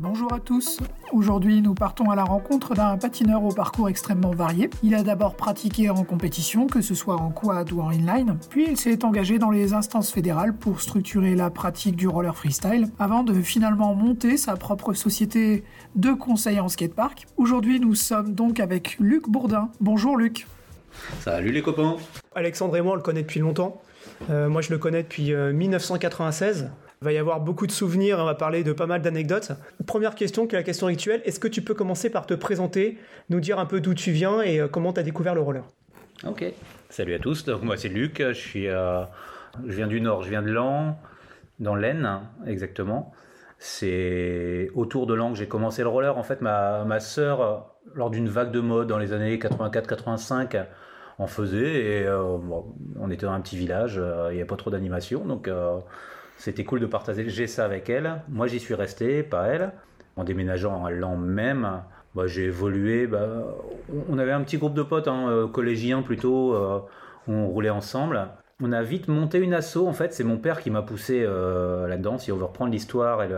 Bonjour à tous. Aujourd'hui, nous partons à la rencontre d'un patineur au parcours extrêmement varié. Il a d'abord pratiqué en compétition, que ce soit en quad ou en inline, puis il s'est engagé dans les instances fédérales pour structurer la pratique du roller freestyle, avant de finalement monter sa propre société de conseil en skatepark. Aujourd'hui, nous sommes donc avec Luc Bourdin. Bonjour Luc. Salut les copains. Alexandre et moi, on le connaît depuis longtemps. Euh, moi, je le connais depuis 1996. Euh, il va y avoir beaucoup de souvenirs, on va parler de pas mal d'anecdotes. Première question, qui est la question rituelle, est-ce que tu peux commencer par te présenter, nous dire un peu d'où tu viens et euh, comment tu as découvert le roller? Ok, salut à tous, donc moi c'est Luc, je, suis, euh, je viens du Nord, je viens de Lan, dans l'Aisne exactement. C'est autour de Lan que j'ai commencé le roller. En fait, ma, ma sœur, lors d'une vague de mode dans les années 84-85, en faisait et euh, on était dans un petit village, il n'y avait pas trop d'animation, donc c'était cool de partager ça avec elle. Moi, j'y suis resté, pas elle. En déménageant à l'an même, bah, j'ai évolué. Bah, on avait un petit groupe de potes, hein, euh, collégiens plutôt, euh, on roulait ensemble. On a vite monté une asso. En fait, c'est mon père qui m'a poussé euh, là-dedans. Si on veut reprendre l'histoire et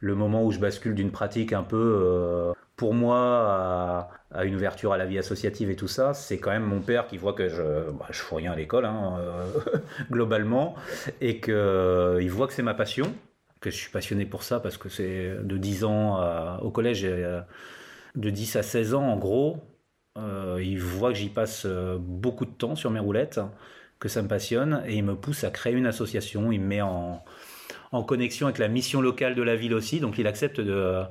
le moment où je bascule d'une pratique un peu pour moi à, une ouverture à la vie associative et tout ça, c'est quand même mon père qui voit que je bah, je fous rien à l'école hein, euh, globalement et que euh, il voit que c'est ma passion, que je suis passionné pour ça parce que c'est de 10 ans au collège euh, de 10 à 16 ans en gros, il voit que j'y passe beaucoup de temps sur mes roulettes, que ça me passionne et il me pousse à créer une association, il me met en en connexion avec la mission locale de la ville aussi, donc il accepte de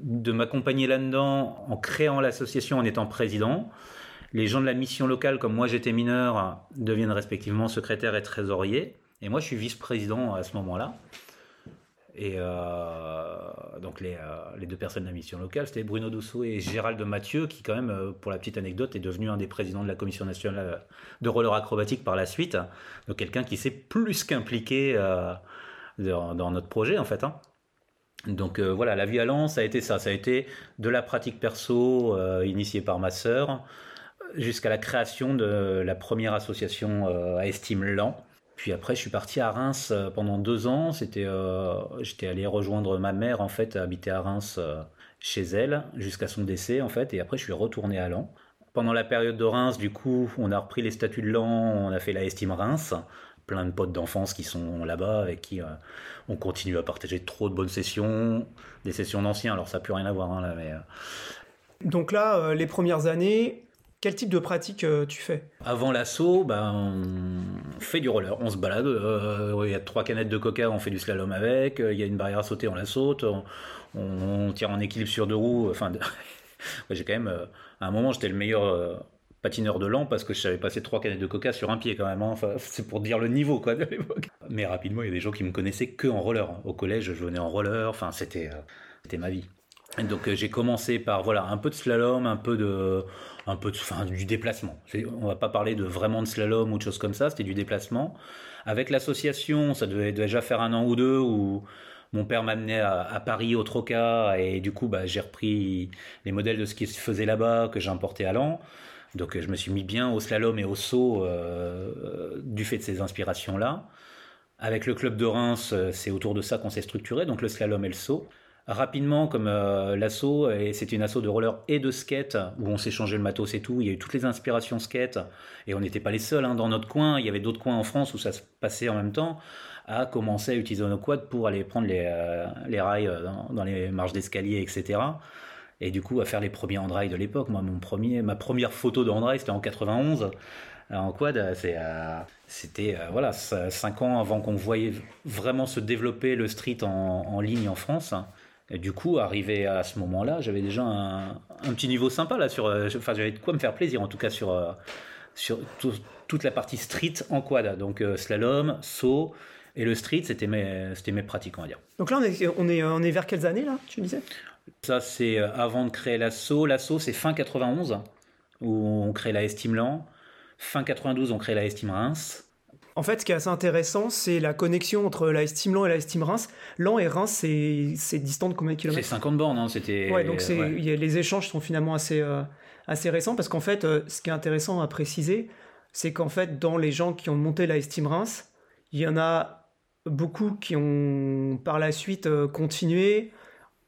de m'accompagner là-dedans en créant l'association, en étant président. Les gens de la mission locale, comme moi j'étais mineur, deviennent respectivement secrétaire et trésorier. Et moi je suis vice-président à ce moment-là. Et euh, donc les, euh, les, deux personnes de la mission locale, c'était Bruno Douceau et Gérald Mathieu, qui quand même, euh, pour la petite anecdote, est devenu un des présidents de la commission nationale de roller acrobatique par la suite. Donc quelqu'un qui s'est plus qu'impliqué dans, dans, notre projet en fait. Hein. Donc euh, voilà, la vie à Lens, ça a été ça, ça a été de la pratique perso euh, initiée par ma sœur jusqu'à la création de la première association euh, à Estime Lan. Puis après, je suis parti à Reims pendant deux ans. C'était, j'étais allé rejoindre ma mère en fait, habiter à Reims chez elle jusqu'à son décès en fait, et après je suis retourné à Lan. Pendant la période de Reims, du coup, on a repris les statuts de Lan, on a fait la Estime Reims plein de potes d'enfance qui sont là-bas avec qui euh, on continue à partager trop de bonnes sessions, des sessions d'anciens. Alors ça n'a plus rien à voir hein, là, mais. Euh. Donc là, euh, les premières années, quel type de pratique tu fais? Avant l'assaut, ben, on fait du roller, on se balade. Il y a trois canettes de coca, on fait du slalom avec. Il y a une barrière à sauter, on la saute. On, tire en équilibre sur deux roues. Enfin, j'ai quand même. à un moment, j'étais le meilleur patineur de l'an parce que je savais passer trois canettes de coca sur un pied quand même. Hein. Enfin, c'est pour dire le niveau quoi de l'époque. Mais rapidement, il y a des gens qui me connaissaient que en roller. Au collège, je venais en roller. Enfin, c'était euh, c'était ma vie. Et donc euh, j'ai commencé par voilà un peu de slalom, un peu de un peu de du déplacement. On va pas parler de vraiment de slalom ou de choses comme ça, c'était du déplacement. Avec l'association, ça devait déjà faire un an ou deux où mon père m'amenait à, à, Paris au Troca et du coup bah, j'ai repris les modèles de ce qui se faisait là-bas que j'ai importé à l'an. Donc je me suis mis bien au slalom et au saut euh, du fait de ces inspirations-là. Avec le club de Reims, euh, c'est autour de ça qu'on s'est structuré, donc le slalom et le saut. Rapidement, comme euh, l'assaut, et c'était une assaut de roller et de skate, où on s'est changé le matos et tout, il y a eu toutes les inspirations skate, et on n'était pas les seuls hein, dans notre coin, il y avait d'autres coins en France où ça se passait en même temps, à commencer à utiliser nos quads pour aller prendre les, euh, les rails dans, dans les marches d'escalier, etc et du coup à faire les premiers Android de l'époque. Moi, mon premier, ma première photo d'Android, c'était en 91 en quad. Euh, c'était euh, voilà cinq ans avant qu'on voyait vraiment se développer le street en, ligne en France. Et du coup, arrivé à ce moment-là, j'avais déjà un, petit niveau sympa là sur. Euh, enfin, j'avais de quoi me faire plaisir en tout cas sur sur toute la partie street en quad. Donc slalom, saut. Et le street, c'était mes, c'était pratiques, on va dire. Donc là, on est, on est, on est vers quelles années, là, tu disais? Ça, c'est euh, avant de créer l'assaut. L'assaut, c'est fin 91, où on crée la Estime Lan. Fin 92, on crée la Estime Reims. En fait, ce qui est assez intéressant, c'est la connexion entre la Estime Lan et la Estime Reims. Lan et Reims, c'est distant de combien de kilomètres? C'est 50 bornes, hein, c'était. Ouais, donc les échanges sont finalement assez, euh, assez récents parce qu'en fait, euh, ce qui est intéressant à préciser, c'est qu'en fait, dans les gens qui ont monté la Estime Reims, il y en a beaucoup qui ont par la suite continué,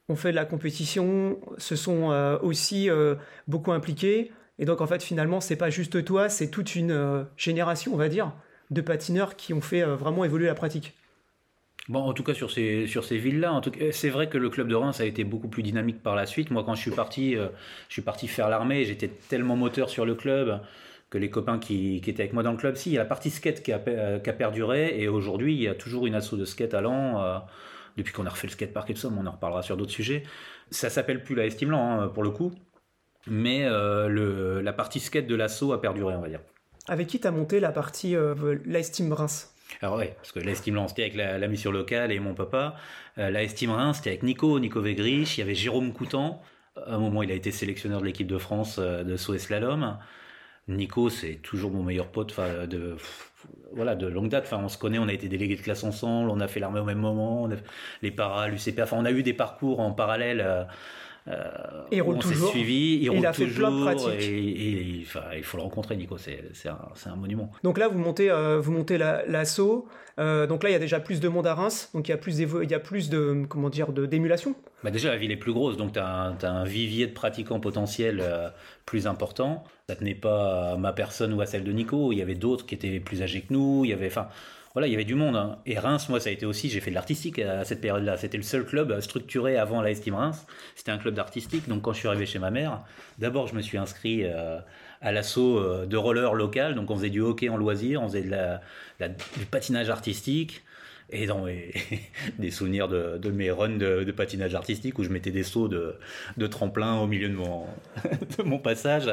ont fait de la compétition, se sont aussi beaucoup impliqués. Et donc en fait finalement c'est pas juste toi, c'est toute une génération on va dire de patineurs qui ont fait vraiment évoluer la pratique. Bon, en tout cas sur ces sur ces villes-là, c'est vrai que le club de Reims a été beaucoup plus dynamique par la suite. Moi, quand je suis parti, je suis parti faire l'armée, j'étais tellement moteur sur le club que les copains qui, étaient avec moi dans le club, si, il y a la partie skate qui a, euh, qui a perduré, et aujourd'hui, il y a toujours une asso de skate à Lan, euh, depuis qu'on a refait le skatepark et tout ça, on en reparlera sur d'autres sujets. Ça s'appelle plus la Estime hein, pour le coup, mais euh, le, la partie skate de l'asso a perduré, on va dire. Avec qui tu as monté la partie la Estime Reims? Alors oui, parce que la Estime c'était avec la, mission locale et mon papa. la Estime Reims, c'était avec Nico, Nico Vegrich, il y avait Jérôme Coutan. À un moment, il a été sélectionneur de l'équipe de France de saut et slalom. Nico, c'est toujours mon meilleur pote de, voilà, de longue date. Enfin, on se connaît, on a été délégués de classe ensemble, on a fait l'armée au même moment, les paras, l'UCP. Enfin, on a eu des parcours en parallèle. Euh, et il roule toujours. Suivi, il, a fait plein de pratiques. Et, enfin, il faut le rencontrer, Nico. C'est un, un, monument. Donc là, vous montez, euh, vous montez l'assaut. Euh, donc là, il y a déjà plus de monde à Reims. Donc il y a plus, il y a plus de, comment dire, d'émulation. Bah déjà, la ville est plus grosse. Donc tu as, as, un vivier de pratiquants potentiels euh, plus important. Ça tenait pas à ma personne ou à celle de Nico. Il y avait d'autres qui étaient plus âgés que nous. Il y avait, enfin, voilà, il y avait du monde. Hein. Et Reims, moi, ça a été aussi, j'ai fait de l'artistique à cette période-là. C'était le seul club structuré avant la Estime Reims. C'était un club d'artistique. Donc, quand je suis arrivé chez ma mère, d'abord, je me suis inscrit euh, à l'assaut euh, de roller local. Donc, on faisait du hockey en loisir, on faisait de la, du patinage artistique. Et dans des souvenirs de, mes runs de, patinage artistique où je mettais des sauts de, tremplin au milieu de mon, de mon passage.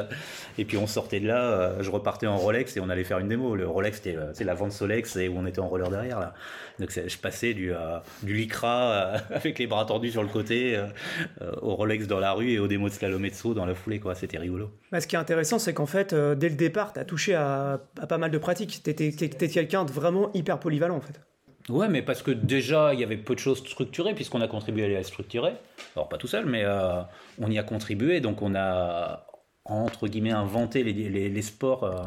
Et puis on sortait de là, euh, je repartais en Rolex et on allait faire une démo. Le Rolex, c'était euh, la vente Solex et où on était en roller derrière. Là. Donc je passais du, euh, du Lycra avec les bras tordus sur le côté au Rolex dans la rue et aux démos de slalom et de saut dans la foulée. C'était rigolo. Bah, ce qui est intéressant, c'est qu'en fait, dès le départ, tu as touché à, à, pas mal de pratiques. Tu étais, étais quelqu'un de vraiment hyper polyvalent en fait. Ouais, mais parce que déjà, il y avait peu de choses structurées, puisqu'on a contribué à les structurer. Alors, pas tout seul, mais euh, on y a contribué. Donc, on a, entre guillemets, inventé les, sports euh,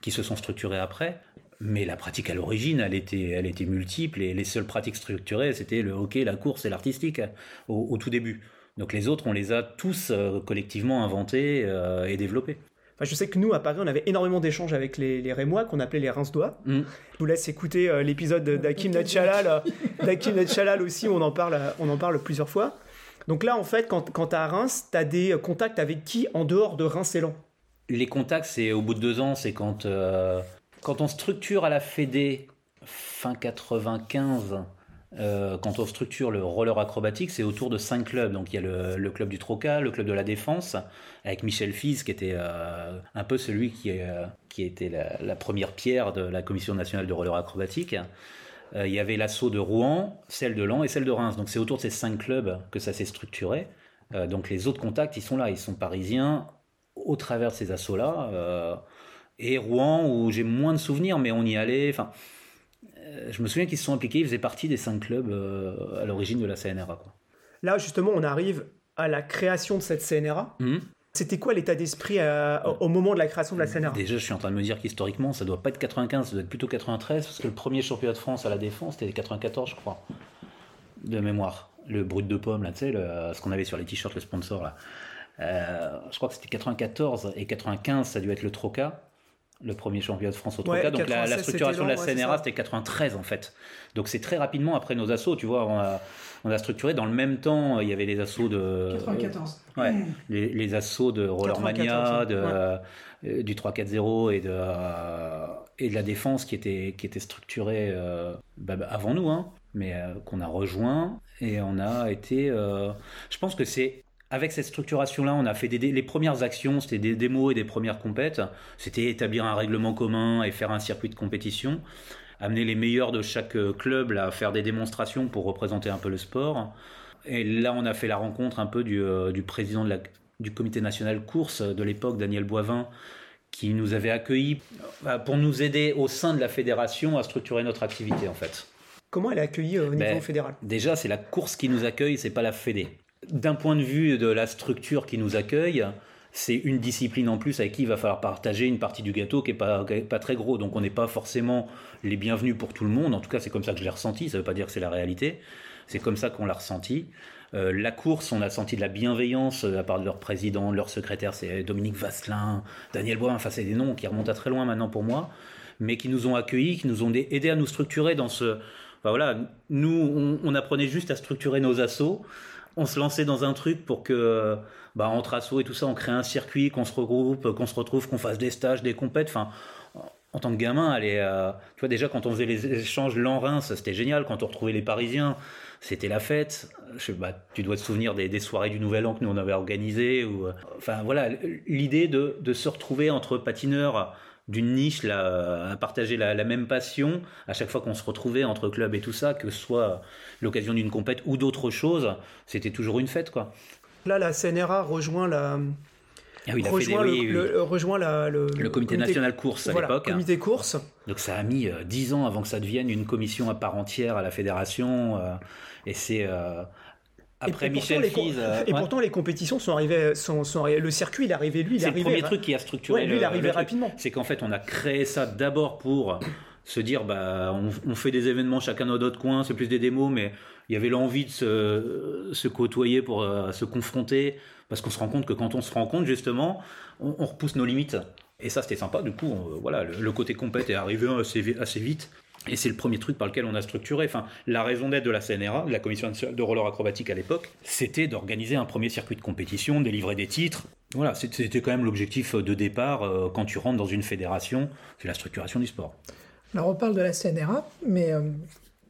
qui se sont structurés après. Mais la pratique à l'origine, elle était, elle était multiple. Et les seules pratiques structurées, c'était le hockey, la course et l'artistique au, tout début. Donc, les autres, on les a tous euh, collectivement inventés et développés je sais que nous, à Paris, on avait énormément d'échanges avec les, les Rémois, qu'on appelait les Rince-Doigts. Mm. Je vous laisse écouter euh, l'épisode d'Akim Natchalal. D'Akim Natchalal aussi, on en, parle, on en parle plusieurs fois. Donc là, en fait, quand, quand tu as à Reims, tu as des contacts avec qui en dehors de Reims et Les contacts, c'est au bout de deux ans, c'est quand, euh, quand on structure à la Fédé fin 95 euh, quand on structure le roller acrobatique, c'est autour de cinq clubs. Donc il y a le, club du Troca, le club de la Défense, avec Michel Fils, qui était euh, un peu celui qui, euh, qui était la, première pierre de la Commission nationale de roller acrobatique. il y avait l'assaut de Rouen, celle de Lens et celle de Reims. Donc c'est autour de ces cinq clubs que ça s'est structuré. donc les autres contacts, ils sont là, ils sont parisiens au travers de ces assauts-là. et Rouen, où j'ai moins de souvenirs, mais on y allait. Je me souviens qu'ils se sont impliqués, ils faisaient partie des cinq clubs euh, à l'origine de la CNRA. Quoi. Là, justement, on arrive à la création de cette CNRA. Mhm. C'était quoi l'état d'esprit euh, au moment de la création de la CNRA Déjà, je suis en train de me dire qu'historiquement, ça doit pas être 95, ça doit être plutôt 93, parce que le premier championnat de France à la défense, c'était 94, je crois, de mémoire. Le brut de pomme, là, tu sais, ce qu'on avait sur les t-shirts, le sponsor, là. je crois que c'était 94 et 95, ça a dû être le Troca le premier championnat de France au Troca. donc la, structuration de la CNRA, c'était 93 en fait. Donc c'est très rapidement après nos assauts, tu vois, on a, structuré. Dans le même temps, il y avait les assauts de... 94. ouais, les, assauts de Rollermania, de, euh, du 3-4-0 et de, euh, et de la défense qui était, qui était structurée euh, bah, bah, avant nous, hein, mais qu'on a rejoint. Et on a été... je pense que c'est avec cette structuration-là, on a fait des, les premières actions, c'était des démos et des premières compètes. C'était établir un règlement commun et faire un circuit de compétition, amener les meilleurs de chaque euh, club à faire des démonstrations pour représenter un peu le sport. Et là, on a fait la rencontre un peu du, euh, président du comité national course de l'époque, Daniel Boivin, qui nous avait accueillis euh, pour nous aider au sein de la fédération à structurer notre activité en fait. Comment elle est accueillie au niveau ben, fédéral? Déjà, c'est la course qui nous accueille, c'est pas la fédé d'un point de vue de la structure qui nous accueille, c'est une discipline en plus avec qui il va falloir partager une partie du gâteau qui est pas, très gros. Donc on n'est pas forcément les bienvenus pour tout le monde. En tout cas, c'est comme ça que je l'ai ressenti. Ça ne veut pas dire que c'est la réalité. C'est comme ça qu'on l'a ressenti. Euh, la course, on a senti de la bienveillance euh, à part de leur président, de leur secrétaire, c'est Dominique Vasselin, Daniel Bois, enfin c'est des noms qui remontent à très loin maintenant pour moi, mais qui nous ont accueillis, qui nous ont aidés à nous structurer dans ce... voilà, nous, on, apprenait juste à structurer nos assauts, on se lançait dans un truc pour que, bah, entre assauts et tout ça, on crée un circuit, qu'on se regroupe, qu'on se retrouve, qu'on fasse des stages, des compètes, enfin en tant que gamin, aller, euh, tu vois, déjà quand on faisait les échanges Lens-Reims, c'était génial. Quand on retrouvait les Parisiens, c'était la fête. Je, bah, tu dois te souvenir des, soirées du Nouvel An que nous on avait organisées. Ou, euh, enfin voilà, l'idée de, se retrouver entre patineurs d'une niche là, à partager la, même passion à chaque fois qu'on se retrouvait entre clubs et tout ça, que ce soit l'occasion d'une compète ou d'autres choses, c'était toujours une fête quoi. Là, la CNRA rejoint la, ah oui, rejoint, le, rejoint le, comité, national course à l'époque. comité course. Donc ça a mis euh, dix ans avant que ça devienne une commission à part entière à la fédération. Euh, et c'est euh, après Michel Fize. et pourtant les compétitions sont arrivées, sont, sont le circuit il est arrivé lui. C'est le premier truc qui a structuré. lui, il est arrivé rapidement. C'est qu'en fait on a créé ça d'abord pour se dire bah on, fait des événements chacun dans notre coin, c'est plus des démos, mais il y avait l'envie de se, se, côtoyer pour se confronter parce qu'on se rend compte que quand on se rend compte, justement, on, repousse nos limites. Et ça, c'était sympa. Du coup, voilà, le, côté compète est arrivé assez, assez vite. Et c'est le premier truc par lequel on a structuré. Enfin, la raison d'être de la CNRA, de la Commission de roller acrobatique à l'époque, c'était d'organiser un premier circuit de compétition, de délivrer des titres. Voilà, c'était quand même l'objectif de départ euh, quand tu rentres dans une fédération, c'est la structuration du sport. Alors on parle de la CNRA, mais euh,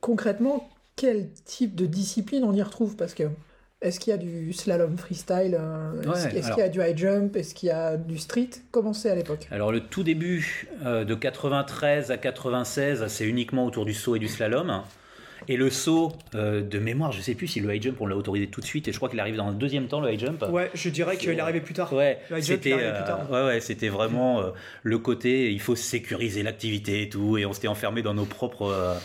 concrètement, quel type de discipline on y retrouve? Parce que est-ce qu'il y a du slalom freestyle euh, Est-ce qu'il y a du high jump Est-ce qu'il y a du street? Comment c'est à l'époque? Alors le tout début euh, de 93 à 96, c'est uniquement autour du saut et du slalom. Et le saut euh, de mémoire, je ne sais plus si le high jump on l'a autorisé tout de suite et je crois qu'il arrive dans le deuxième temps le high jump. Ouais, je dirais qu'il est arrivé plus tard. Ouais, c'était ouais, ouais, c'était vraiment le côté il faut sécuriser l'activité et tout et on s'était enfermé dans nos propres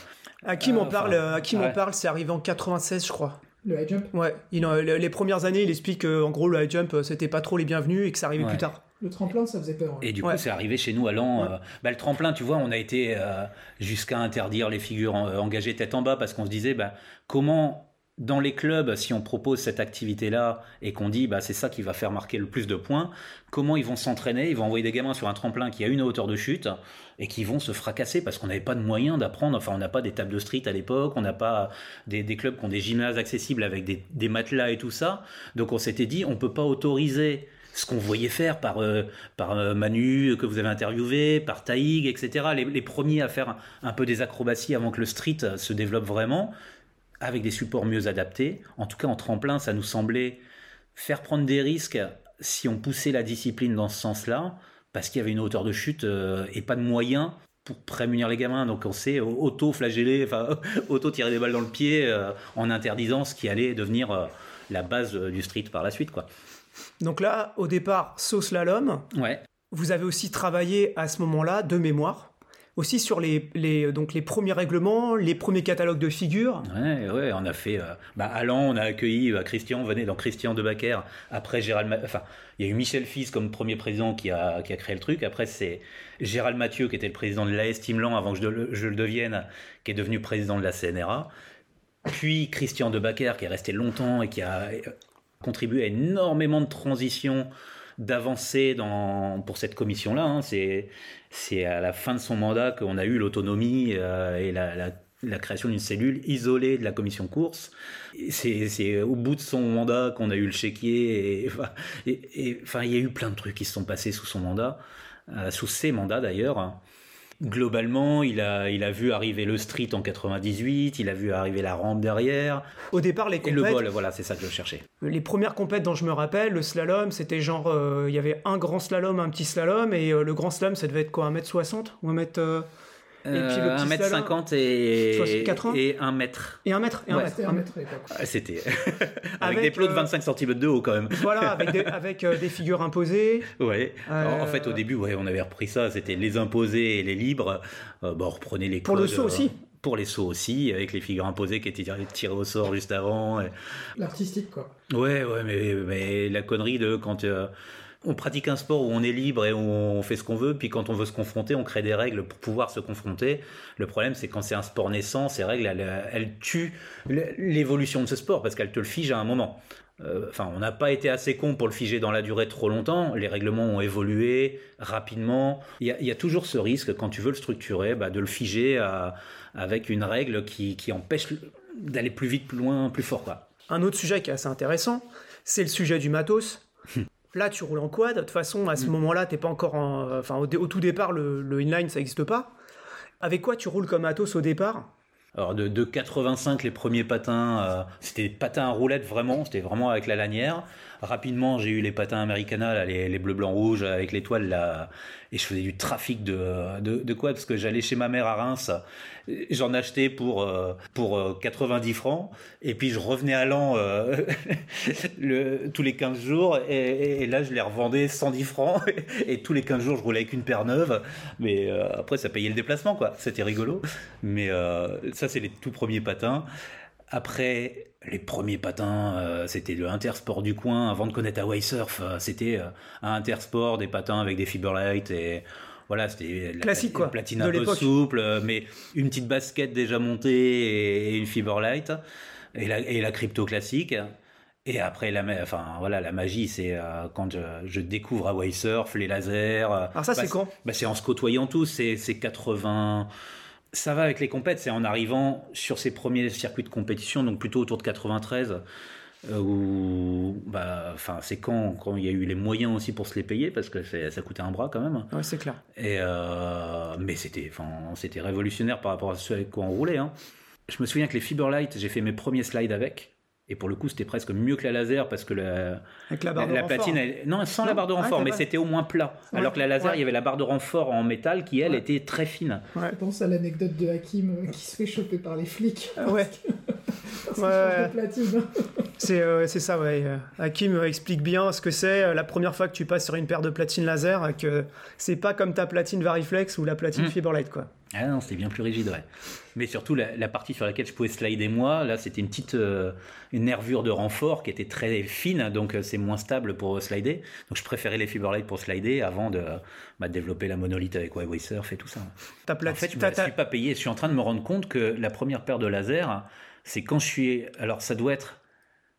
à qui m'en parle, à qui m'en parle, c'est arrivé en 96 je crois. Le high jump Ouais, il, les premières années, il explique qu'en gros, le high jump, euh, c'était pas trop les bienvenus et que ça arrivait plus tard. Le tremplin, ça faisait peur. Et du coup, c'est arrivé chez nous à Lan. Euh, bah, le tremplin, tu vois, on a été euh, jusqu'à interdire les figures engagées tête en bas parce qu'on se disait, bah, comment dans les clubs, si on propose cette activité-là et qu'on dit bah, c'est ça qui va faire marquer le plus de points, comment ils vont s'entraîner? Ils vont envoyer des gamins sur un tremplin qui a une hauteur de chute et qui vont se fracasser parce qu'on n'avait pas de moyens d'apprendre. Enfin, on n'a pas des tables de street à l'époque, on n'a pas des, clubs qui ont des gymnases accessibles avec des, matelas et tout ça. Donc on s'était dit on peut pas autoriser ce qu'on voyait faire par, euh, par euh, Manu, que vous avez interviewé, par Taïg, etc. Les, premiers à faire un peu des acrobaties avant que le street se développe vraiment avec des supports mieux adaptés. En tout cas, en tremplin, ça nous semblait faire prendre des risques si on poussait la discipline dans ce sens-là, parce qu'il y avait une hauteur de chute euh, et pas de moyens pour prémunir les gamins. Donc on s'est auto-flagellé, enfin auto-tirer des balles dans le pied euh, en interdisant ce qui allait devenir euh, la base du street par la suite. quoi. Donc là, au départ, sauce slalom. Ouais. Vous avez aussi travaillé à ce moment-là, de mémoire, aussi sur les, les, donc les premiers règlements, les premiers catalogues de figures. Ouais, ouais, on a fait. Euh, bah, à Lan, on a accueilli euh, Christian, venez dans Christian de Baquer. Après Gérald, enfin, il y a eu Michel Fils comme premier président qui a, qui a créé le truc. Après, c'est Gérald Mathieu qui était le président de l'AS Team Lan avant que je, le devienne, qui est devenu président de la CNRA. Puis Christian de Baquer qui est resté longtemps et qui a euh, contribué à énormément de transitions d'avancer dans pour cette commission là hein. c'est c'est à la fin de son mandat qu'on a eu l'autonomie euh, et la, création d'une cellule isolée de la commission course. C'est au bout de son mandat qu'on a eu le chéquier. Et, enfin, il y a eu plein de trucs qui se sont passés sous son mandat, euh, sous ses mandats d'ailleurs. Globalement, il a, il a vu arriver le street en 98, il a vu arriver la rampe derrière. Au départ, les compètes... Et le bol, voilà, c'est ça que je cherchais. Les premières compètes dont je me rappelle, le slalom, c'était genre... Euh, il y avait un grand slalom, un petit slalom, et euh, le grand slalom, ça devait être quoi, 1m60 ou 1m... Et puis le 1m50 et... 80 et 1 mètre. Et 1 mètre. Et 1 mètre. C'était. avec, des plots de 25 euh, cm de haut quand même. Voilà, avec des, avec euh, des figures imposées. Ouais. En fait, au début, ouais, on avait repris ça. C'était les imposés et les libres. Euh, bon, on reprenait les Pour le saut aussi pour les sauts aussi, avec les figures imposées qui étaient tirées au sort juste avant. L'artistique, quoi. Ouais, ouais, mais, mais, la connerie de quand on pratique un sport où on est libre et où on fait ce qu'on veut, puis quand on veut se confronter, on crée des règles pour pouvoir se confronter. Le problème, c'est quand c'est un sport naissant, ces règles, elles, tuent l'évolution de ce sport parce qu'elles te le figent à un moment. Euh, enfin, on n'a pas été assez con pour le figer dans la durée trop longtemps. Les règlements ont évolué rapidement. Il y, a, toujours ce risque, quand tu veux le structurer, bah, de le figer avec une règle qui, empêche d'aller plus vite, plus loin, plus fort. Quoi. Un autre sujet qui est assez intéressant, c'est le sujet du matos. Là, tu roules en quad. De toute façon, à ce mm. moment-là, t'es pas encore en. Enfin, au, tout départ, le, inline, ça n'existe pas. Avec quoi tu roules comme matos au départ? Alors de, 85, les premiers patins, euh, c'était patins à roulettes vraiment, c'était vraiment avec la lanière. Rapidement, j'ai eu les patins Americana, les, les bleus, blancs, rouges, avec l'étoile là, et je faisais du trafic de, de, quoi? Parce que j'allais chez ma mère à Reims, j'en achetais pour, euh, pour 90 euh, francs, et puis je revenais à l'an tous les 15 jours, et, là je les revendais 110 francs, et, tous les 15 jours je roulais avec une paire neuve, mais après ça payait le déplacement, quoi. C'était rigolo. Mais ça, c'est les tout premiers patins. Après, les premiers patins, euh, c'était le Intersport du coin. Avant de connaître Hawaii Surf, euh, c'était euh, un Intersport, des patins avec des Fiberlight et voilà, c'était classique quoi. Platine un peu souple, mais une petite basket déjà montée et, une Fiberlight et la, et la crypto classique. Et après, la, enfin, voilà, la magie, c'est quand je, découvre Hawaii Surf, les lasers. Alors ça, c'est bah, quand? bah, C'est en se côtoyant tous, c'est 80 ça va avec les compètes, c'est en arrivant sur ces premiers circuits de compétition, donc plutôt autour de 93, euh, où, bah, enfin, c'est quand, quand il y a eu les moyens aussi pour se les payer, parce que ça coûtait un bras quand même. Ouais, c'est clair. Et, euh, mais c'était, enfin, c'était révolutionnaire par rapport à ce avec quoi on roulait. Hein. Je me souviens que les Fiberlight, j'ai fait mes premiers slides avec. Et pour le coup, c'était presque mieux que la laser parce que la, Avec la, barre de platine, non, sans la barre de renfort, mais c'était au moins plat. Alors que la laser, il y avait la barre de renfort en métal qui, elle, était très fine. Je pense à l'anecdote de Hakim euh, qui se fait choper par les flics. Ah ouais. c'est euh, c'est ça, ouais. Hakim explique bien ce que c'est euh, la première fois que tu passes sur une paire de platines laser, que c'est pas comme ta platine Variflex ou la platine mmh. Fiberlight, quoi. Ah non, c'était bien plus rigide, ouais. Mais surtout, la, partie sur laquelle je pouvais slider moi, là, c'était une petite euh, une nervure de renfort qui était très fine, donc euh, c'est moins stable pour slider. Donc je préférais les Fiberlight pour slider avant de bah, développer la monolithe avec Huawei Surf et tout ça. en fait, je ne suis pas payé. Je suis en train de me rendre compte que la première paire de laser, c'est quand je suis... Alors ça doit être,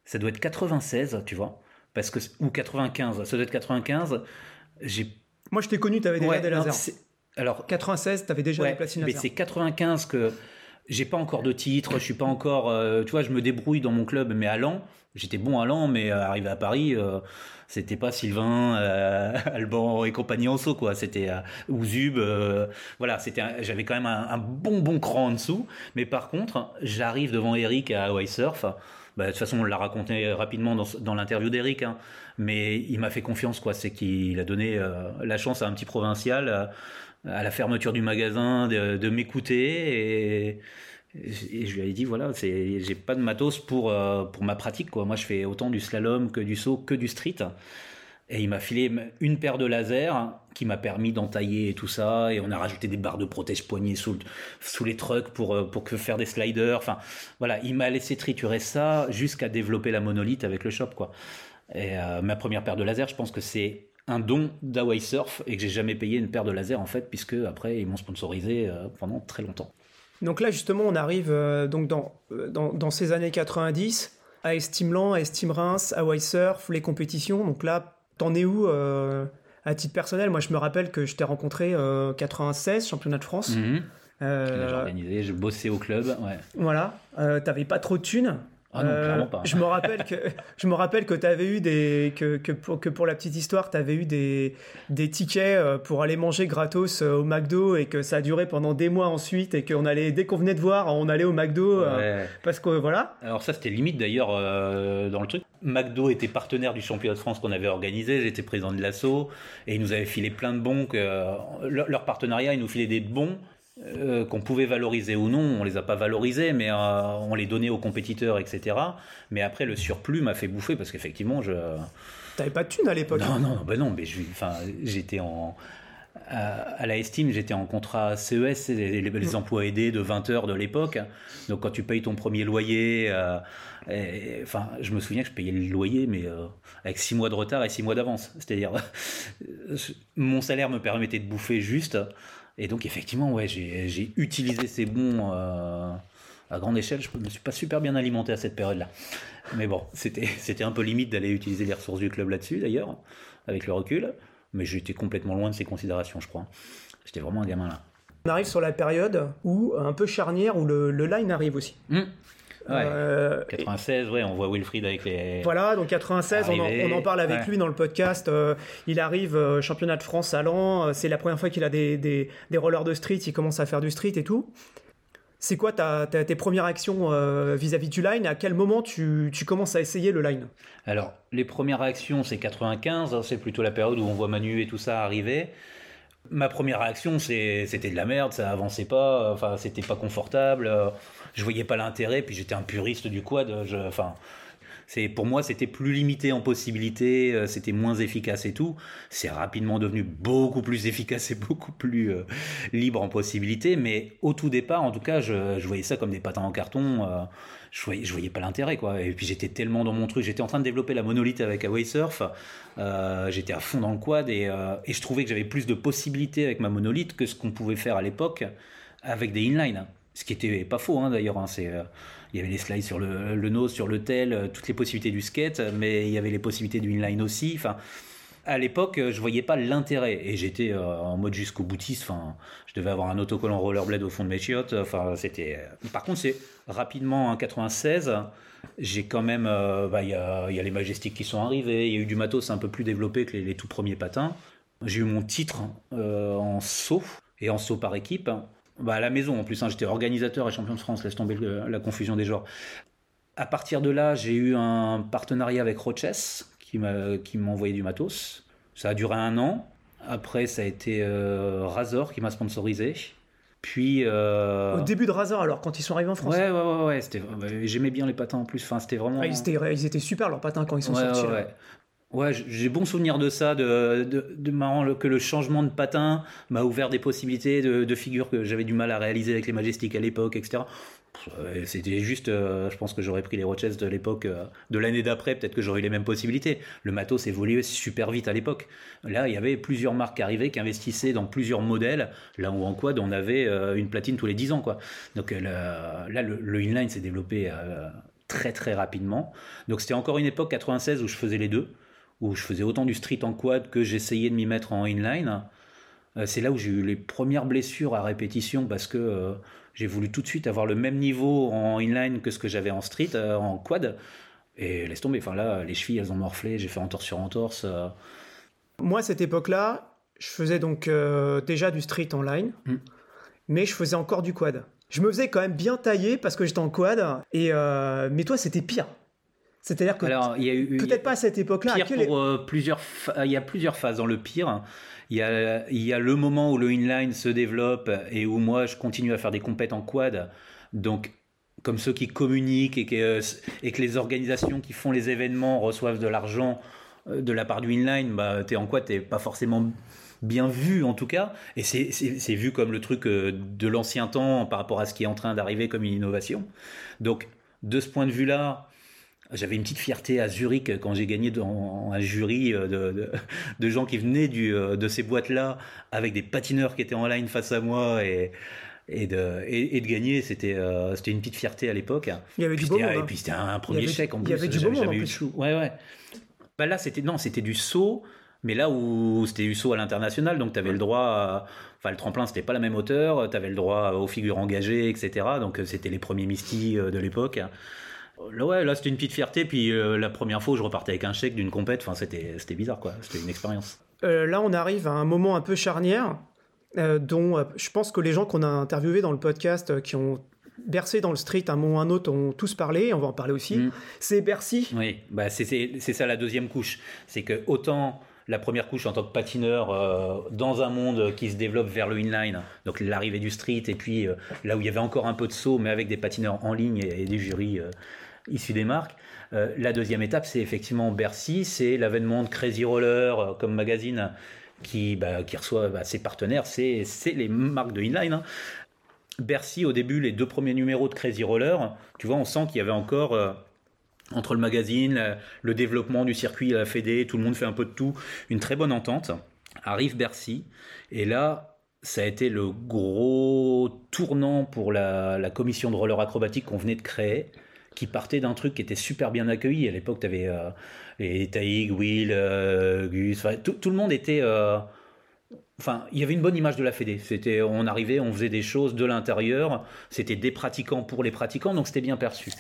ça doit être 96, tu vois, parce que... ou 95, ça doit être 95. J'ai... Moi, je t'ai connu, tu avais déjà des lasers. Alors 96, tu avais déjà ouais, des platines Mais c'est 95 que j'ai pas encore de titre, je suis pas encore, euh, tu vois, je me débrouille dans mon club, mais à Lan, j'étais bon à Lan, mais euh, arrivé à Paris, euh, c'était pas Sylvain, Alban et compagnie en saut, quoi. C'était ou Zub, voilà, c'était, j'avais quand même un, bon bon cran en dessous. Mais par contre, j'arrive devant Eric à Hawaii Surf. Bah, de toute façon, on l'a raconté rapidement dans, dans l'interview d'Eric, hein, mais il m'a fait confiance, quoi. C'est qu'il a donné la chance à un petit provincial à la fermeture du magasin de, m'écouter. Et, je lui ai dit voilà c'est j'ai pas de matos pour euh, pour ma pratique quoi. Moi je fais autant du slalom que du saut que du street. Et il m'a filé une paire de lasers qui m'a permis d'entailler tout ça. Et on a rajouté des barres de protège poignets sous sous les trucks pour euh, pour que faire des sliders. Enfin voilà il m'a laissé triturer ça jusqu'à développer la monolithe avec le shop quoi et euh, ma première paire de lasers je pense que c'est un don d'Hawaii Surf et que j'ai jamais payé une paire de laser en fait, puisque après ils m'ont sponsorisé euh, pendant très longtemps. Donc là justement on arrive euh, donc euh, dans, dans, ces années 90 à Estimeland, à Estime Reims, Hawaii Surf, les compétitions. Donc là t'en es où à titre personnel? Moi je me rappelle que je t'ai rencontré 96 championnat de France. Mhm. j'ai organisé, je bossais au club. Ouais. Voilà, t'avais pas trop de thunes. Ah non, clairement pas. je me rappelle que je me rappelle que tu avais eu des que, que, pour, que pour la petite histoire, tu avais eu des des tickets euh, pour aller manger gratos euh, au McDo et que ça a duré pendant des mois ensuite et qu'on allait dès qu'on venait de voir, on allait au McDo euh, parce que voilà. Alors ça c'était limite d'ailleurs dans le truc. McDo était partenaire du championnat de France qu'on avait organisé, j'étais président de l'assaut et ils nous avaient filé plein de bons que leur, leur partenariat, ils nous filaient des bons euh, qu'on pouvait valoriser ou non, on les a pas valorisés, mais euh, on les donnait aux compétiteurs, etc. Mais après, le surplus m'a fait bouffer parce qu'effectivement, je. T'avais pas de thunes à l'époque Non, non, ben non, mais j'étais en. à, la Estime, j'étais en contrat CES, les, les, mm. emplois aidés de 20 heures de l'époque. Donc quand tu payes ton premier loyer, enfin, je me souviens que je payais le loyer, mais avec 6 mois de retard et 6 mois d'avance. C'est-à-dire, mon salaire me permettait de bouffer juste. Et donc, effectivement, ouais, j'ai utilisé ces bons euh, à grande échelle. Je ne me suis pas super bien alimenté à cette période-là. Mais bon, c'était un peu limite d'aller utiliser les ressources du club là-dessus, d'ailleurs, avec le recul. Mais j'étais complètement loin de ces considérations, je crois. J'étais vraiment un gamin là. On arrive sur la période où, un peu charnière, où le, line arrive aussi. Mmh. Ouais. 96, euh, ouais, on voit Wilfried avec les. Voilà, donc 96, on en, parle avec lui dans le podcast. Euh, il arrive euh, championnat de France à Lens. C'est la première fois qu'il a des, des, des, rollers de street. Il commence à faire du street et tout. C'est quoi ta, tes premières actions vis-à-vis du line? À quel moment tu, tu, commences à essayer le line? Alors, les premières réactions, c'est 95. Hein, c'est plutôt la période où on voit Manu et tout ça arriver. Ma première réaction, c'était de la merde, ça avançait pas, enfin, c'était pas confortable je voyais pas l'intérêt. Puis j'étais un puriste du quad. enfin, c'est pour moi c'était plus limité en possibilités, euh, c'était moins efficace et tout. C'est rapidement devenu beaucoup plus efficace et beaucoup plus euh, libre en possibilités. Mais au tout départ, en tout cas, je, voyais ça comme des patins en carton. Euh, je voyais, je voyais pas l'intérêt quoi. Et puis j'étais tellement dans mon truc, j'étais en train de développer la monolithe avec Away Surf. j'étais à fond dans le quad et, et je trouvais que j'avais plus de possibilités avec ma monolithe que ce qu'on pouvait faire à l'époque avec des inline. Ce qui était pas faux hein, d'ailleurs. Hein, c'est, euh, il y avait les slides sur le, nose, sur le tel, euh, toutes les possibilités du skate, mais il y avait les possibilités du inline aussi. Enfin, à l'époque, je voyais pas l'intérêt et j'étais euh, en mode jusqu'au boutiste. Enfin, je devais avoir un autocollant rollerblade au fond de mes chiottes. Enfin, c'était. Par contre, c'est rapidement en 96. J'ai quand même, bah, il y, a, y, a, les Majestics qui sont arrivés. Il y a eu du matos un peu plus développé que les tout premiers patins. J'ai eu mon titre en saut et en saut par équipe. Bah à la maison en plus, hein, j'étais organisateur et champion de France, laisse tomber la confusion des genres. À partir de là, j'ai eu un partenariat avec Roches qui m'a envoyé du matos. Ça a duré un an. Après, ça a été euh, Razor qui m'a sponsorisé. Puis euh... au début de Razor, alors quand ils sont arrivés en France. Ouais, ouais, ouais, ouais c'était. J'aimais bien les patins en plus. Enfin, c'était vraiment. Ah, ils, étaient, ils, étaient, super leurs patins quand ils sont sortis. Ouais, j'ai bon souvenir de ça, de, marrant que le changement de patin m'a ouvert des possibilités de, figures que j'avais du mal à réaliser avec les Majestics à l'époque, etc. C'était juste, euh, je pense que j'aurais pris les Roches de l'époque, euh, de l'année d'après, peut-être que j'aurais eu les mêmes possibilités. Le matos évoluait super vite à l'époque. Là, il y avait plusieurs marques arrivaient, qui investissaient dans plusieurs modèles, là où en quad, on avait euh, une platine tous les 10 ans. Quoi. Donc là, le inline s'est développé très très rapidement. Donc c'était encore une époque 96 où je faisais les deux où je faisais autant du street en quad que j'essayais de m'y mettre en inline. Euh, c'est là où j'ai eu les premières blessures à répétition parce que euh, j'ai voulu tout de suite avoir le même niveau en inline que ce que j'avais en street, euh, en quad. Et laisse tomber, enfin là, les chevilles, elles ont morflé, j'ai fait entorse sur entorse. Moi, à cette époque-là, je faisais donc déjà du street en line, hmm. mais je faisais encore du quad. Je me faisais quand même bien tailler parce que j'étais en quad, et, mais toi, c'était pire. C'est-à-dire que peut-être pas à cette époque-là. Euh, plusieurs, il y a plusieurs phases dans le pire. Il y, a, il y a le moment où le inline se développe et où moi je continue à faire des compètes en quad. Donc comme ceux qui communiquent et que, et que les organisations qui font les événements reçoivent de l'argent euh, de la part du inline, bah, es en quad, t'es pas forcément bien vu en tout cas, et c'est vu comme le truc euh, de l'ancien temps par rapport à ce qui est en train d'arriver comme une innovation. Donc de ce point de vue-là, j'avais une petite fierté à Zurich quand j'ai gagné dans un jury euh, de, de, gens qui venaient du, euh, de ces boîtes-là avec des patineurs qui étaient en ligne face à moi et, et, de, et, de gagner. C'était euh, c'était une petite fierté à l'époque. Il y avait du beau monde. Et puis c'était un premier chèque en plus. Il y avait du beau monde en plus. Ouais, ouais. Bah là, c'était non, c'était du saut, mais là où c'était du saut à l'international, donc tu avais le droit. Enfin, le tremplin, c'était pas la même hauteur, tu avais le droit aux figures engagées, etc. Donc c'était les premiers Misty de l'époque. Là, ouais, là c'était une petite fierté. Puis euh, la première fois, je repartais avec un chèque d'une compète. Enfin, c'était, c'était bizarre, quoi. C'était une expérience. Euh, là, on arrive à un moment un peu charnière, euh, dont je pense que les gens qu'on a interviewés dans le podcast, qui ont bercé dans le street un moment ou un autre, ont tous parlé. On va en parler aussi. Mm. C'est Bercy. Oui, bah c'est, c'est, ça la deuxième couche. C'est que autant la première couche en tant que patineur dans un monde qui se développe vers le inline, donc l'arrivée du street, et puis là où il y avait encore un peu de saut, mais avec des patineurs en ligne et, des jurys issus des marques. Euh, la deuxième étape, c'est effectivement Bercy, c'est l'avènement de Crazy Roller euh, comme magazine qui, bah, reçoit bah, ses partenaires, c'est les marques de inline. Hein. Bercy, au début, les deux premiers numéros de Crazy Roller, tu vois, on sent qu'il y avait encore euh, entre le magazine, le développement du circuit, la Fédé, tout le monde fait un peu de tout, une très bonne entente. Arrive Bercy, et là, ça a été le gros tournant pour la, commission de roller acrobatique qu'on venait de créer, qui partait d'un truc qui était super bien accueilli. À l'époque, tu avais euh, les Taïg, Will, euh, Gus, tout, le monde était. Euh, enfin, il y avait une bonne image de la Fédé. C'était, on arrivait, on faisait des choses de l'intérieur. C'était des pratiquants pour les pratiquants, donc c'était bien perçu.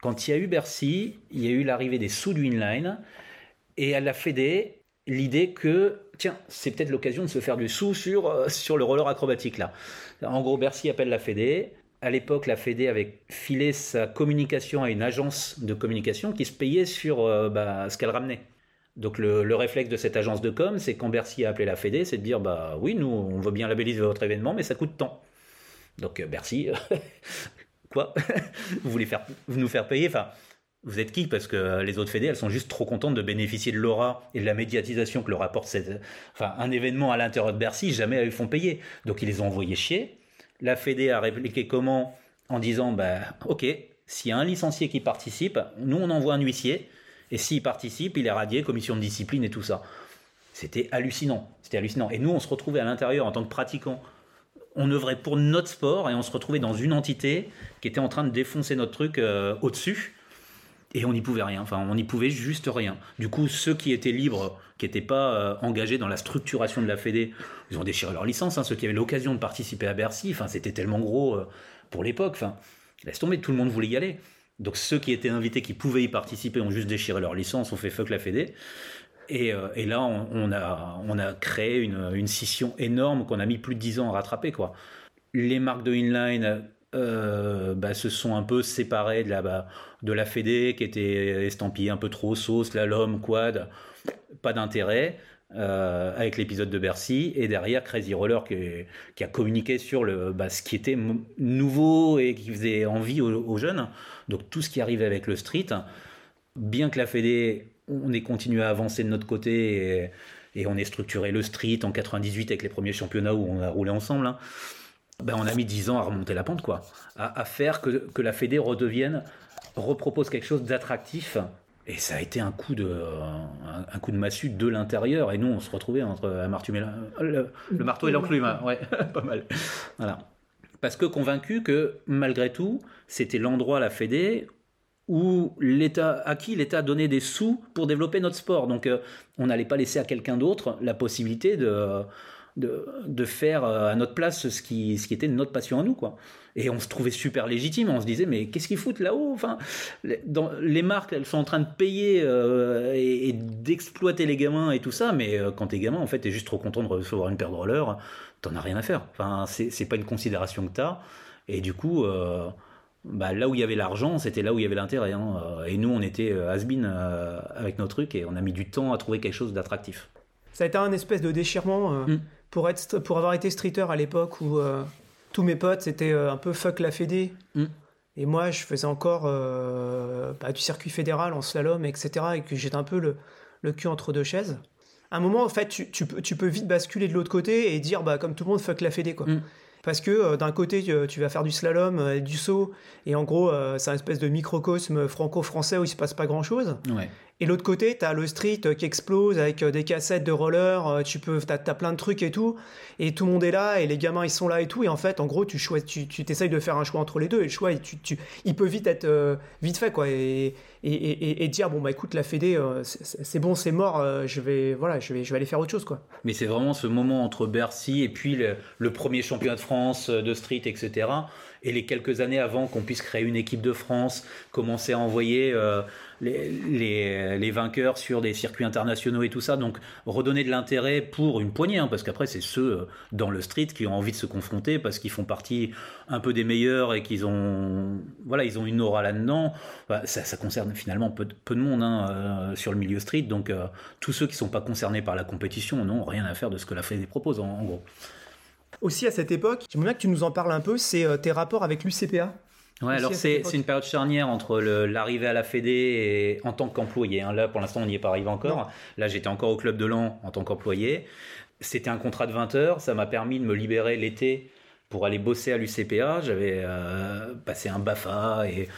Quand il y a eu Bercy, il y a eu l'arrivée des sous du inline. Et à la Fédé, l'idée que, tiens, c'est peut-être l'occasion de se faire du sou sur, euh, sur le roller acrobatique là. En gros, Bercy appelle la Fédé. À l'époque, la Fédé avait filé sa communication à une agence de communication qui se payait sur euh, bah, ce qu'elle ramenait. Donc le, réflexe de cette agence de com, c'est quand Bercy a appelé la Fédé, c'est de dire bah oui, nous on veut bien labelliser votre événement, mais ça coûte tant. Donc euh, Bercy, quoi? Vous voulez faire, nous faire payer? Enfin, vous êtes qui? Parce que les autres fédés, elles sont juste trop contentes de bénéficier de l'aura et de la médiatisation que leur apporte cette, enfin, un événement à l'intérieur de Bercy. Jamais elles font payer. Donc ils les ont envoyés chier. La fédé a répliqué comment En disant, bah, ok, s'il y a un licencié qui participe, nous on envoie un huissier. Et s'il participe, il est radié, commission de discipline et tout ça. C'était hallucinant. C'était hallucinant. Et nous, on se retrouvait à l'intérieur en tant que pratiquants. On œuvrait pour notre sport et on se retrouvait dans une entité qui était en train de défoncer notre truc euh, au-dessus et on n'y pouvait rien. Enfin, on n'y pouvait juste rien. Du coup, ceux qui étaient libres, qui n'étaient pas euh, engagés dans la structuration de la Fédé, ils ont déchiré leur licence. Hein. Ceux qui avaient l'occasion de participer à Bercy, enfin, c'était tellement gros euh, pour l'époque. Enfin, laisse tomber, tout le monde voulait y aller. Donc ceux qui étaient invités, qui pouvaient y participer, ont juste déchiré leur licence, ont fait fuck la Fédé. Et, euh, là, on, a, créé une, scission énorme qu'on a mis plus de 10 ans à rattraper. Quoi. Les marques de inline euh, bah, se sont un peu séparés de la, bah, de la Fédé qui était estampillée un peu trop sauce, slalom, quad, pas d'intérêt. Euh, avec l'épisode de Bercy et derrière Crazy Roller qui, a communiqué sur le, bah, ce qui était nouveau et qui faisait envie aux, jeunes. Donc tout ce qui arrivait avec le street, bien que la Fédé, on ait continué à avancer de notre côté et, on ait structuré le street en 98 avec les premiers championnats où on a roulé ensemble. Hein, ben, on a mis 10 ans à remonter la pente, quoi. À, faire que, que, la Fédé redevienne, repropose quelque chose d'attractif. Et ça a été un coup de, un, coup de massue de l'intérieur. Et nous, on se retrouvait entre le, le marteau et l'enclume. Ouais, pas mal. Voilà. Parce que convaincu que, malgré tout, c'était l'endroit, la Fédé, où l'État, à qui l'État donnait des sous pour développer notre sport. Donc, euh, on n'allait pas laisser à quelqu'un d'autre la possibilité de de, faire euh, à notre place ce qui, ce qui était notre passion à nous, quoi. Et on se trouvait super légitime, on se disait, mais qu'est-ce qu'ils foutent là-haut? Enfin, dans, Les marques, elles sont en train de payer euh, et, d'exploiter les gamins et tout ça, mais euh, quand t'es gamin, en fait, t'es juste trop content de recevoir une paire de rollers, t'en as rien à faire. Enfin, c'est pas une considération que t'as. Et du coup, bah, là où il y avait l'argent, c'était là où il y avait l'intérêt. Hein. Et nous, on était has-been avec nos trucs et on a mis du temps à trouver quelque chose d'attractif. Ça a été un espèce de déchirement. Mm pour, être, pour avoir été streeter à l'époque où euh, tous mes potes c'était euh, un peu fuck la fédé. Mm. Et moi, je faisais encore euh, bah, du circuit fédéral en slalom, etc. Et que j'étais un peu le, le, cul entre deux chaises. À un moment, en fait, tu, tu, tu peux vite basculer de l'autre côté et dire, bah, comme tout le monde, fuck la fédé, quoi. Mm. Parce que d'un côté, tu, vas faire du slalom, du saut, et en gros, c'est un espèce de microcosme franco-français où il se passe pas grand-chose. Ouais. Et l'autre côté, tu as le street qui explose avec euh, des cassettes de roller, euh, tu peux, as, plein de trucs et tout, et tout le monde est là, et les gamins ils sont là et tout, et en fait, en gros, tu tu, tu t'essayes de faire un choix entre les deux, et le choix, tu, tu, il peut vite être euh, vite fait, quoi, et, dire bon bah écoute la Fédé, c'est bon, c'est mort, je vais voilà, je vais je vais aller faire autre chose, quoi. Mais c'est vraiment ce moment entre Bercy et puis le premier championnat de France de street, etc et les quelques années avant qu'on puisse créer une équipe de France, commencer à envoyer euh, les, les, vainqueurs sur des circuits internationaux et tout ça. Donc redonner de l'intérêt pour une poignée, hein, parce qu'après c'est ceux euh, dans le street qui ont envie de se confronter parce qu'ils font partie un peu des meilleurs et qu'ils ont, voilà, ils ont une aura là-dedans. Bah, ça, concerne finalement peu, de monde hein, euh, sur le milieu street. Donc tous ceux qui ne sont pas concernés par la compétition n'ont rien à faire de ce que la Fédé propose en gros. Aussi à cette époque, j'aimerais bien que tu nous en parles un peu, c'est euh, tes rapports avec l'UCPA. Ouais, alors c'est une période charnière entre l'arrivée à la Fédé et en tant qu'employé. Hein. Là, pour l'instant, on n'y est pas arrivé encore. Là, j'étais encore au club de l'an en tant qu'employé. C'était un contrat de 20 heures, ça m'a permis de me libérer l'été pour aller bosser à l'UCPA. J'avais euh, passé un BAFA et,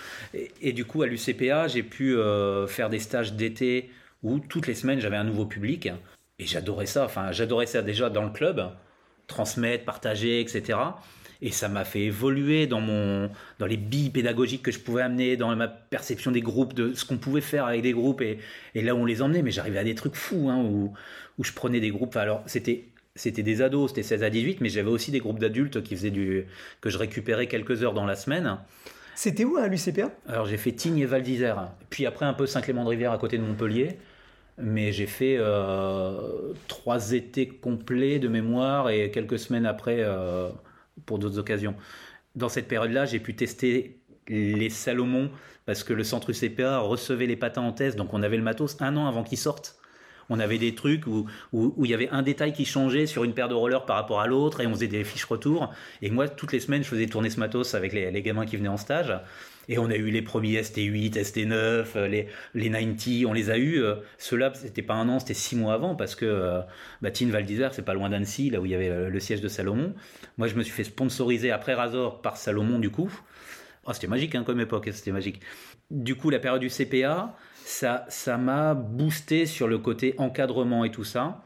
et, du coup à l'UCPA, j'ai pu euh, faire des stages d'été où toutes les semaines j'avais un nouveau public et j'adorais ça. Enfin, j'adorais ça déjà dans le club, transmettre, partager, etc. Et ça m'a fait évoluer dans, mon, dans les billes pédagogiques que je pouvais amener, dans ma perception des groupes, de ce qu'on pouvait faire avec des groupes et, et là où on les emmenait. Mais j'arrivais à des trucs fous hein, où, où je prenais des groupes. Alors, c'était c'était des ados, c'était 16 à 18, mais j'avais aussi des groupes d'adultes qui faisaient du que je récupérais quelques heures dans la semaine. C'était où à l'UCPA Alors j'ai fait Tignes et Val d'Isère, puis après un peu Saint-Clément-de-Rivière à côté de Montpellier, mais j'ai fait euh, trois étés complets de mémoire et quelques semaines après euh, pour d'autres occasions. Dans cette période-là, j'ai pu tester les Salomon parce que le centre UCPA recevait les patins en thèse, donc on avait le matos un an avant qu'ils sortent on avait des trucs où, où, il y avait un détail qui changeait sur une paire de rollers par rapport à l'autre et on faisait des fiches retour. Et moi, toutes les semaines, je faisais tourner ce matos avec les, gamins qui venaient en stage. Et on a eu les premiers ST8, ST9, les, les 90, on les a eu. Euh, ceux-là, c'était pas un an, c'était six mois avant parce que euh, bah, Val d'Isère, c'est pas loin d'Annecy, là où il y avait le, siège de Salomon. Moi, je me suis fait sponsoriser après Razor par Salomon, du coup. Oh, c'était magique hein, comme époque, c'était magique. Du coup, la période du CPA, ça, ça m'a boosté sur le côté encadrement et tout ça.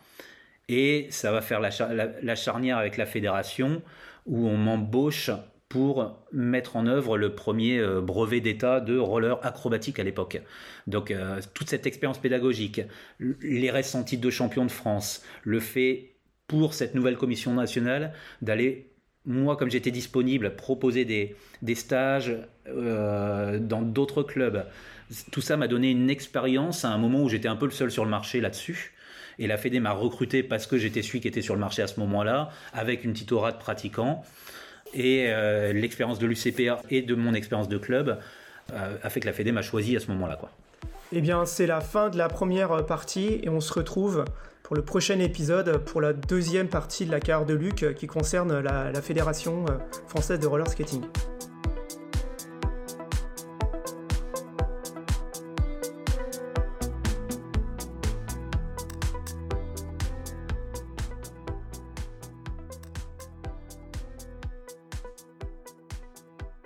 Et ça va faire la, charnière avec la fédération où on m'embauche pour mettre en œuvre le premier euh, brevet d'état de roller acrobatique à l'époque. Donc euh, toute cette expérience pédagogique, les ressentis de champion de France, le fait pour cette nouvelle commission nationale d'aller, moi comme j'étais disponible, proposer des, des stages euh, dans d'autres clubs, tout ça m'a donné une expérience à un moment où j'étais un peu le seul sur le marché là-dessus. Et la Fédé m'a recruté parce que j'étais celui qui était sur le marché à ce moment-là, avec une petite aura de pratiquants. Et euh, l'expérience de l'UCPA et de mon expérience de club euh, a fait que la Fédé m'a choisi à ce moment-là. Eh bien, c'est la fin de la première partie et on se retrouve pour le prochain épisode pour la deuxième partie de la carrière de Luc qui concerne la, Fédération euh, française de roller skating.